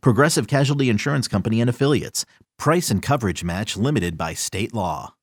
Progressive Casualty Insurance Company and Affiliates. Price and coverage match limited by state law.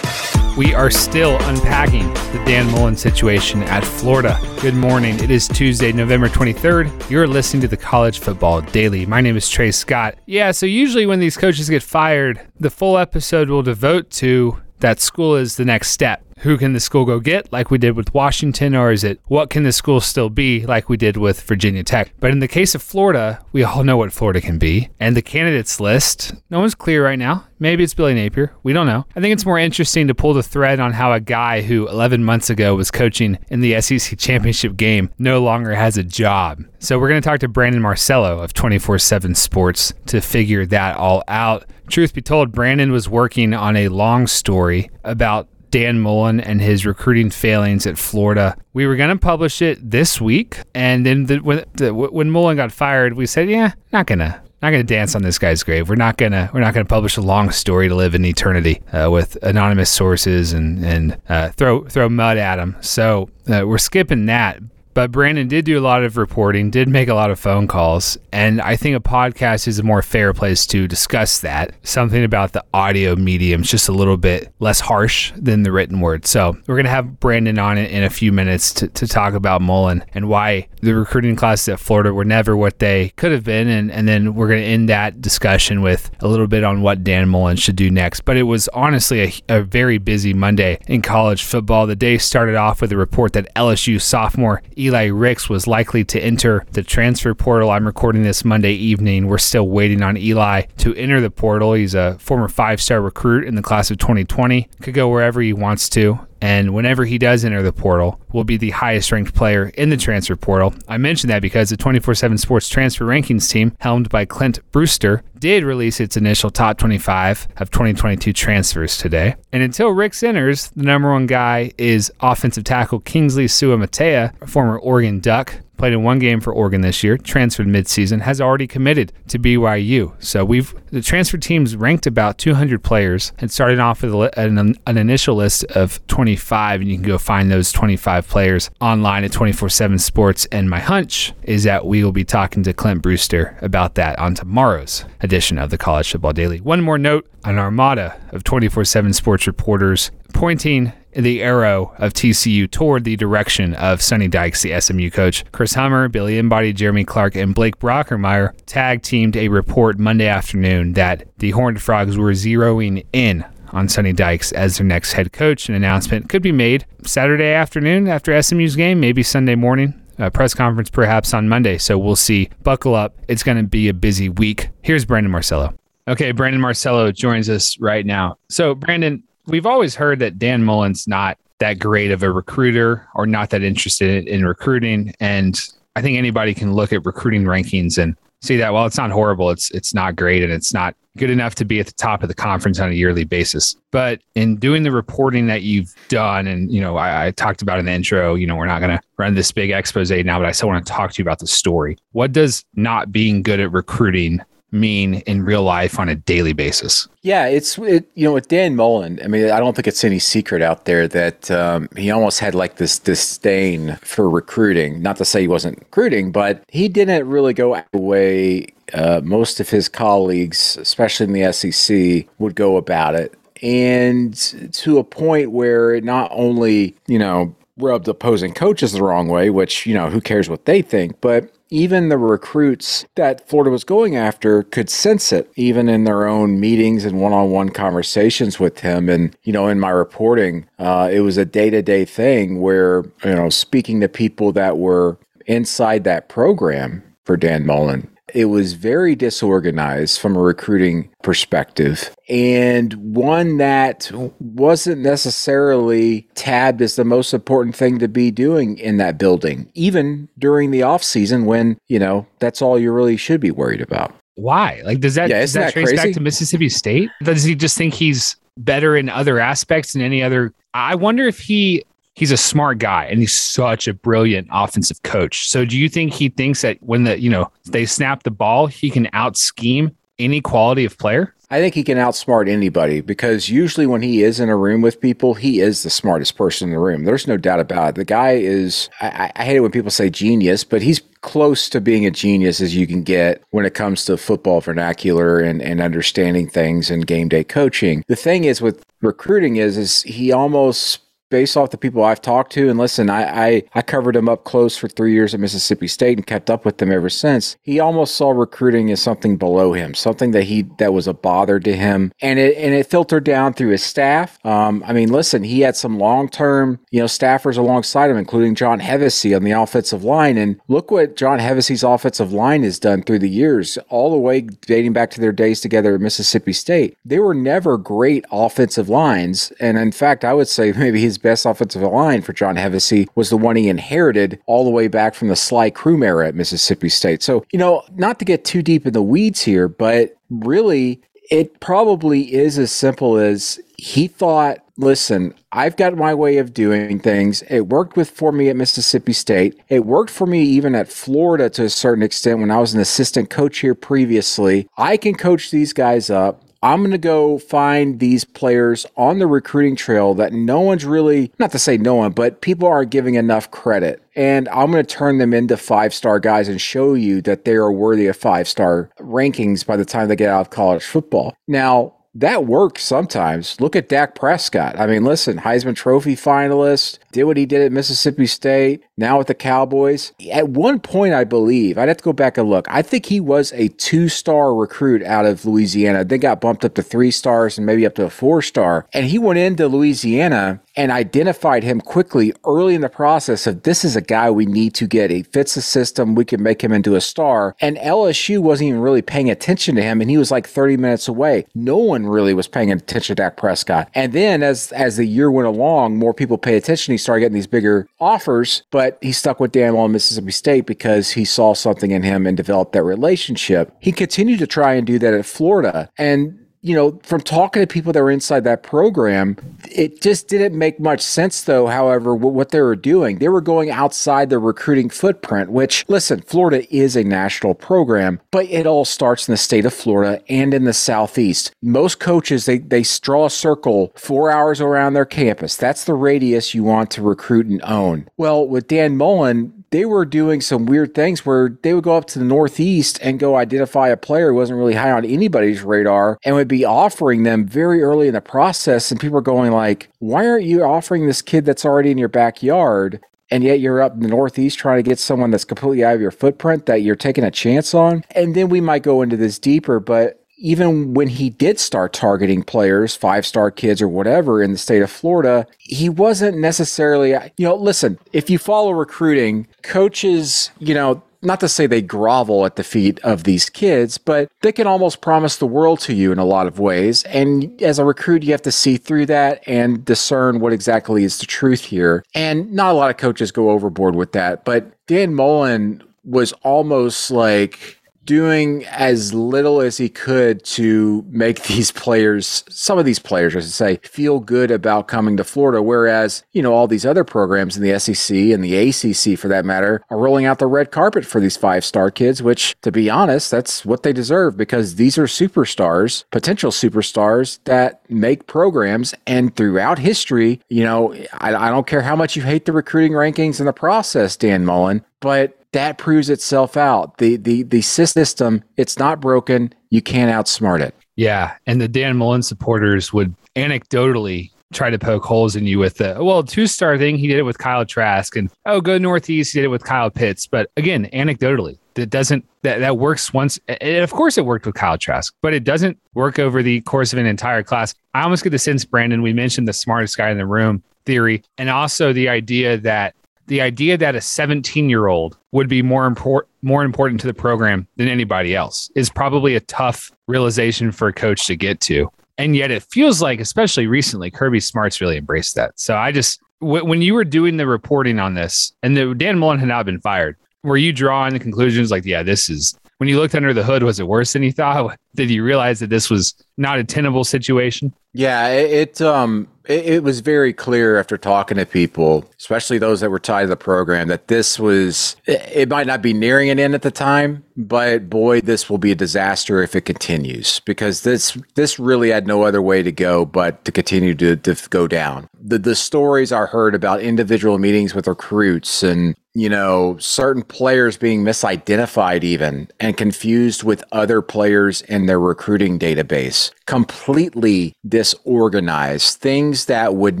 We are still unpacking the Dan Mullen situation at Florida. Good morning. It is Tuesday, November 23rd. You're listening to the College Football Daily. My name is Trey Scott. Yeah, so usually when these coaches get fired, the full episode will devote to that school is the next step. Who can the school go get, like we did with Washington, or is it what can the school still be, like we did with Virginia Tech? But in the case of Florida, we all know what Florida can be. And the candidates list, no one's clear right now. Maybe it's Billy Napier. We don't know. I think it's more interesting to pull the thread on how a guy who 11 months ago was coaching in the SEC championship game no longer has a job. So we're going to talk to Brandon Marcello of 24 7 Sports to figure that all out. Truth be told, Brandon was working on a long story about Dan Mullen and his recruiting failings at Florida. We were going to publish it this week, and then the, when the, when Mullen got fired, we said, "Yeah, not gonna." Not gonna dance on this guy's grave. We're not gonna we're not gonna publish a long story to live in eternity uh, with anonymous sources and and uh, throw throw mud at him. So uh, we're skipping that. But Brandon did do a lot of reporting, did make a lot of phone calls, and I think a podcast is a more fair place to discuss that. Something about the audio medium is just a little bit less harsh than the written word. So we're going to have Brandon on it in a few minutes to, to talk about Mullen and why the recruiting classes at Florida were never what they could have been. And, and then we're going to end that discussion with a little bit on what Dan Mullen should do next. But it was honestly a, a very busy Monday in college football. The day started off with a report that LSU sophomore Eli Ricks was likely to enter the transfer portal. I'm recording this Monday evening. We're still waiting on Eli to enter the portal. He's a former five star recruit in the class of 2020, could go wherever he wants to. And whenever he does enter the portal, will be the highest ranked player in the transfer portal. I mention that because the 24 7 Sports Transfer Rankings team, helmed by Clint Brewster, did release its initial top 25 of 2022 transfers today. And until Ricks enters, the number one guy is offensive tackle Kingsley Suamataia, a former Oregon Duck played in one game for Oregon this year, transferred midseason, has already committed to BYU. So we've the transfer teams ranked about 200 players and started off with an, an initial list of 25, and you can go find those 25 players online at 24/7 Sports. And my hunch is that we will be talking to Clint Brewster about that on tomorrow's edition of the College Football Daily. One more note: an armada of 24/7 Sports reporters pointing the arrow of TCU toward the direction of Sonny Dykes, the SMU coach. Chris Hummer, Billy Embody, Jeremy Clark, and Blake Brockermeyer tag teamed a report Monday afternoon that the Horned Frogs were zeroing in on Sonny Dykes as their next head coach. An announcement could be made Saturday afternoon after SMU's game, maybe Sunday morning. A press conference perhaps on Monday. So we'll see. Buckle up. It's going to be a busy week. Here's Brandon Marcello. Okay, Brandon Marcello joins us right now. So, Brandon, we've always heard that Dan Mullen's not that great of a recruiter or not that interested in recruiting. And I think anybody can look at recruiting rankings and see that well, it's not horrible. It's it's not great and it's not good enough to be at the top of the conference on a yearly basis. But in doing the reporting that you've done, and you know, I, I talked about in the intro, you know, we're not gonna run this big expose now, but I still want to talk to you about the story. What does not being good at recruiting mean in real life on a daily basis? Yeah, it's it, you know with Dan Mullen. I mean, I don't think it's any secret out there that um, he almost had like this disdain for recruiting. Not to say he wasn't recruiting, but he didn't really go away. Uh, most of his colleagues, especially in the SEC, would go about it, and to a point where it not only you know rubbed opposing coaches the wrong way, which you know who cares what they think, but even the recruits that Florida was going after could sense it, even in their own meetings and one on one conversations with him. And, you know, in my reporting, uh, it was a day to day thing where, you know, speaking to people that were inside that program for Dan Mullen, it was very disorganized from a recruiting perspective and one that wasn't necessarily tabbed as the most important thing to be doing in that building, even during the off season when, you know, that's all you really should be worried about. Why? Like, does that, Yeah, does that that trace crazy? back to Mississippi State? Does he just think he's better in other aspects than any other? I wonder if he he's a smart guy and he's such a brilliant offensive coach. So do you think he thinks that when the you know they snap the ball, he can out scheme any quality of player? I think he can outsmart anybody because usually when he is in a room with people, he is the smartest person in the room. There's no doubt about it. The guy is, I, I- hate it when people say genius, but he's close to being a genius as you can get when it comes to football vernacular and, and understanding things and game day coaching. The thing is with recruiting is, is he almost based off the people I've talked to, and listen, I, I I covered him up close for three years at Mississippi State and kept up with them ever since. He almost saw recruiting as something below him, something that he that was a bother to him, and it and it filtered down through his staff. Um, I mean, listen, he had some long term you know staffers alongside him, including John Hevesy on the offensive line, and look what John Hevesy's offensive line has done through the years, all the way dating back to their days together at Mississippi State. They were never great offensive lines, and in fact, I would say maybe his best offensive line for John Hevesy was the one he inherited all the way back from the Sly Croom era at Mississippi State. So, you know, not to get too deep in the weeds here, but really, it probably is as simple as he thought, listen, I've got my way of doing things. It worked with for me at Mississippi State. It worked for me even at Florida to a certain extent when I was an assistant coach here previously. I can coach these guys up. I'm going to go find these players on the recruiting trail that no one's really, not to say no one, but people aren't giving enough credit. And I'm going to turn them into five star guys and show you that they are worthy of five star rankings by the time they get out of college football. Now, that works sometimes. Look at Dak Prescott. I mean, listen, Heisman Trophy finalist, did what he did at Mississippi State, now with the Cowboys. At one point, I believe, I'd have to go back and look. I think he was a two star recruit out of Louisiana, then got bumped up to three stars and maybe up to a four star. And he went into Louisiana and identified him quickly early in the process of this is a guy we need to get. He fits the system. We can make him into a star. And LSU wasn't even really paying attention to him, and he was like 30 minutes away. No one really was paying attention to Dak Prescott. And then as as the year went along, more people paid attention. He started getting these bigger offers, but he stuck with Dan Mullen, Mississippi State because he saw something in him and developed that relationship. He continued to try and do that at Florida. And you know, from talking to people that were inside that program, it just didn't make much sense, though. However, what they were doing, they were going outside the recruiting footprint, which, listen, Florida is a national program, but it all starts in the state of Florida and in the Southeast. Most coaches, they, they draw a circle four hours around their campus. That's the radius you want to recruit and own. Well, with Dan Mullen, they were doing some weird things where they would go up to the Northeast and go identify a player who wasn't really high on anybody's radar and would be offering them very early in the process. And people are going like, why aren't you offering this kid that's already in your backyard? And yet you're up in the Northeast trying to get someone that's completely out of your footprint that you're taking a chance on. And then we might go into this deeper, but even when he did start targeting players, five star kids or whatever in the state of Florida, he wasn't necessarily, you know, listen, if you follow recruiting, coaches, you know, not to say they grovel at the feet of these kids, but they can almost promise the world to you in a lot of ways. And as a recruit, you have to see through that and discern what exactly is the truth here. And not a lot of coaches go overboard with that. But Dan Mullen was almost like, doing as little as he could to make these players, some of these players, I should say, feel good about coming to Florida. Whereas, you know, all these other programs in the SEC and the ACC, for that matter, are rolling out the red carpet for these five star kids, which, to be honest, that's what they deserve because these are superstars, potential superstars that make programs. And throughout history, you know, I, I don't care how much you hate the recruiting rankings and the process, Dan Mullen, but that proves itself out. The the the system, it's not broken. You can't outsmart it. Yeah, and the Dan Mullen supporters would anecdotally try to poke holes in you with the well two star thing. He did it with Kyle Trask, and oh, go Northeast. He did it with Kyle Pitts. But again, anecdotally, that doesn't that that works once. And of course, it worked with Kyle Trask, but it doesn't work over the course of an entire class. I almost get the sense, Brandon, we mentioned the smartest guy in the room theory, and also the idea that the idea that a 17 year old would be more important more important to the program than anybody else is probably a tough realization for a coach to get to. And yet it feels like, especially recently, Kirby Smart's really embraced that. So I just when you were doing the reporting on this, and the, Dan Mullen had not been fired, were you drawing the conclusions like, yeah, this is when you looked under the hood, was it worse than you thought? Did you realize that this was not a tenable situation? Yeah, it, it um it, it, was very clear after talking to people, especially those that were tied to the program, that this was it, it might not be nearing an end at the time, but boy, this will be a disaster if it continues because this this really had no other way to go but to continue to, to go down. The the stories are heard about individual meetings with recruits and you know, certain players being misidentified even and confused with other players in their recruiting database. Completely disorganized. Things that would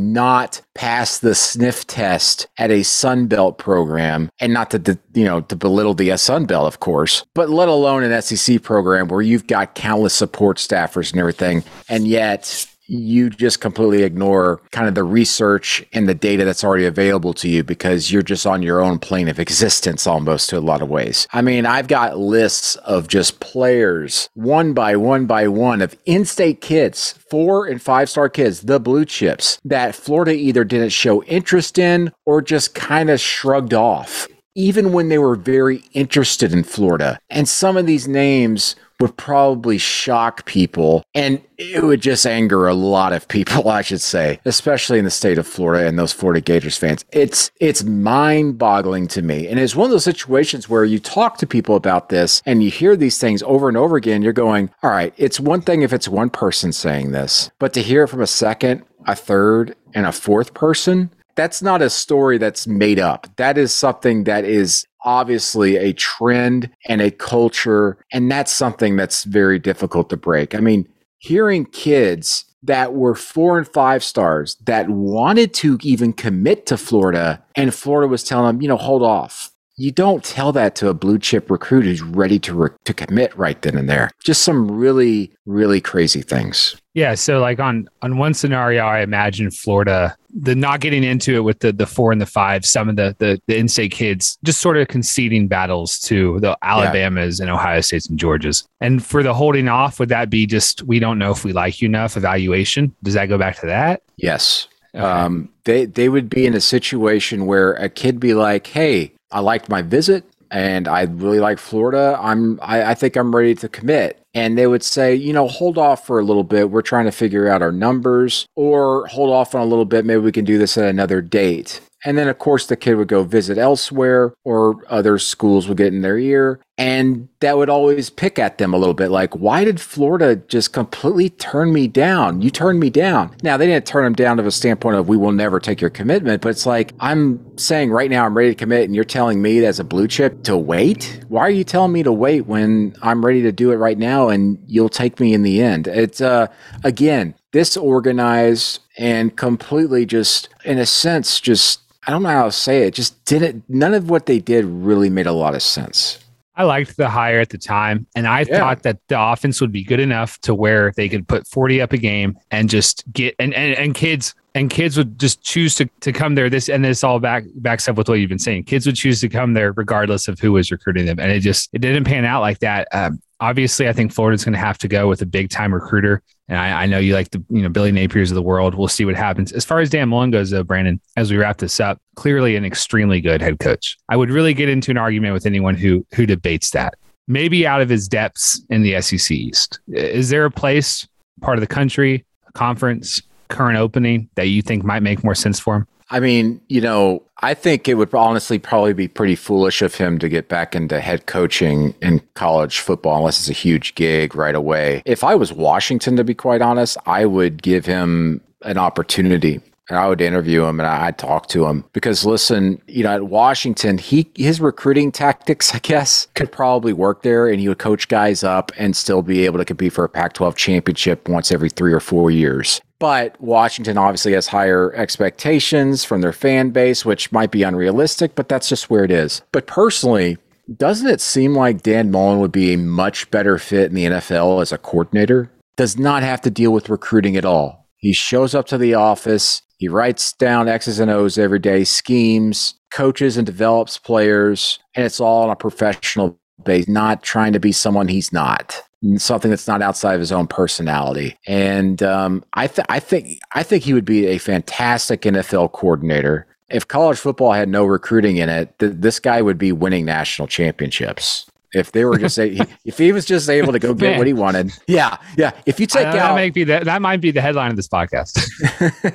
not pass the sniff test at a Sunbelt program and not to, you know, to belittle the Sunbelt, of course, but let alone an SEC program where you've got countless support staffers and everything. And yet you just completely ignore kind of the research and the data that's already available to you because you're just on your own plane of existence almost to a lot of ways. I mean, I've got lists of just players one by one by one of in state kids, four and five star kids, the blue chips that Florida either didn't show interest in or just kind of shrugged off. Even when they were very interested in Florida. And some of these names would probably shock people and it would just anger a lot of people, I should say, especially in the state of Florida and those Florida Gators fans. It's it's mind-boggling to me. And it's one of those situations where you talk to people about this and you hear these things over and over again, you're going, "All right, it's one thing if it's one person saying this, but to hear it from a second, a third, and a fourth person, that's not a story that's made up. That is something that is obviously a trend and a culture. And that's something that's very difficult to break. I mean, hearing kids that were four and five stars that wanted to even commit to Florida, and Florida was telling them, you know, hold off. You don't tell that to a blue chip recruit who's ready to re- to commit right then and there. Just some really really crazy things. Yeah, so like on on one scenario, I imagine Florida the not getting into it with the the four and the five, some of the the, the in-state kids just sort of conceding battles to the Alabamas yeah. and Ohio States and Georgias. And for the holding off, would that be just we don't know if we like you enough evaluation? Does that go back to that? Yes. Okay. Um, they they would be in a situation where a kid be like, "Hey, I liked my visit and I really like Florida. I'm I, I, think I'm ready to commit. And they would say, you know, hold off for a little bit. We're trying to figure out our numbers, or hold off on a little bit. Maybe we can do this at another date. And then, of course, the kid would go visit elsewhere, or other schools would get in their ear. And that would always pick at them a little bit like, why did Florida just completely turn me down? You turned me down. Now, they didn't turn them down to a standpoint of, we will never take your commitment, but it's like, I'm saying right now, I'm ready to commit, and you're telling me as a blue chip to wait? Why are you telling me to wait when I'm ready to do it right now and you'll take me in the end? It's, uh, again, disorganized and completely just, in a sense, just I don't know how to say it. Just didn't. None of what they did really made a lot of sense. I liked the hire at the time, and I yeah. thought that the offense would be good enough to where they could put 40 up a game and just get and and, and kids and kids would just choose to, to come there. This and this all back backs up with what you've been saying. Kids would choose to come there regardless of who was recruiting them, and it just it didn't pan out like that. Um, obviously, I think Florida's going to have to go with a big time recruiter. And I, I, know you like the you know Billy Napiers of the world. We'll see what happens. As far as Dan Mullen goes, though, Brandon, as we wrap this up, clearly an extremely good head coach. I would really get into an argument with anyone who who debates that. Maybe out of his depths in the SEC East, is there a place, part of the country, a conference, current opening that you think might make more sense for him? I mean, you know, I think it would honestly probably be pretty foolish of him to get back into head coaching in college football unless it's a huge gig right away. If I was Washington, to be quite honest, I would give him an opportunity and I would interview him and I'd talk to him because listen, you know, at Washington, he his recruiting tactics, I guess, could probably work there and he would coach guys up and still be able to compete for a Pac-12 championship once every 3 or 4 years. But Washington obviously has higher expectations from their fan base, which might be unrealistic, but that's just where it is. But personally, doesn't it seem like Dan Mullen would be a much better fit in the NFL as a coordinator? Does not have to deal with recruiting at all. He shows up to the office, he writes down X's and O's every day, schemes, coaches and develops players, and it's all on a professional base, not trying to be someone he's not something that's not outside of his own personality. And um, I, th- I think I think he would be a fantastic NFL coordinator. If college football had no recruiting in it, th- this guy would be winning national championships. If they were just a, if he was just able to go get what he wanted, yeah, yeah. If you take uh, that out might be the, that might be the headline of this podcast.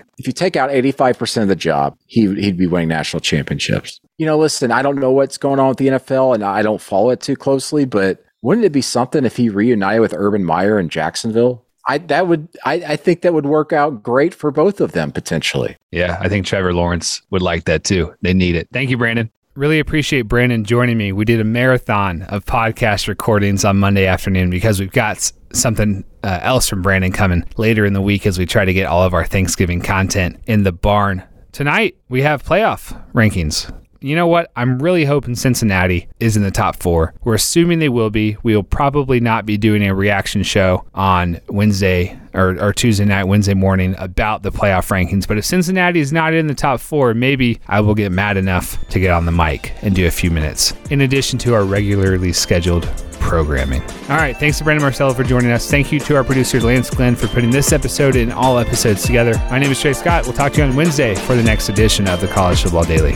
if you take out eighty five percent of the job, he he'd be winning national championships. You know, listen, I don't know what's going on with the NFL, and I don't follow it too closely, but wouldn't it be something if he reunited with Urban Meyer in Jacksonville? I that would I, I think that would work out great for both of them potentially. Yeah, I think Trevor Lawrence would like that too. They need it. Thank you, Brandon. Really appreciate Brandon joining me. We did a marathon of podcast recordings on Monday afternoon because we've got something uh, else from Brandon coming later in the week as we try to get all of our Thanksgiving content in the barn. Tonight, we have playoff rankings you know what? I'm really hoping Cincinnati is in the top four. We're assuming they will be. We will probably not be doing a reaction show on Wednesday or, or Tuesday night, Wednesday morning about the playoff rankings. But if Cincinnati is not in the top four, maybe I will get mad enough to get on the mic and do a few minutes in addition to our regularly scheduled programming. All right. Thanks to Brandon Marcello for joining us. Thank you to our producer, Lance Glenn, for putting this episode and all episodes together. My name is Trey Scott. We'll talk to you on Wednesday for the next edition of the College Football Daily.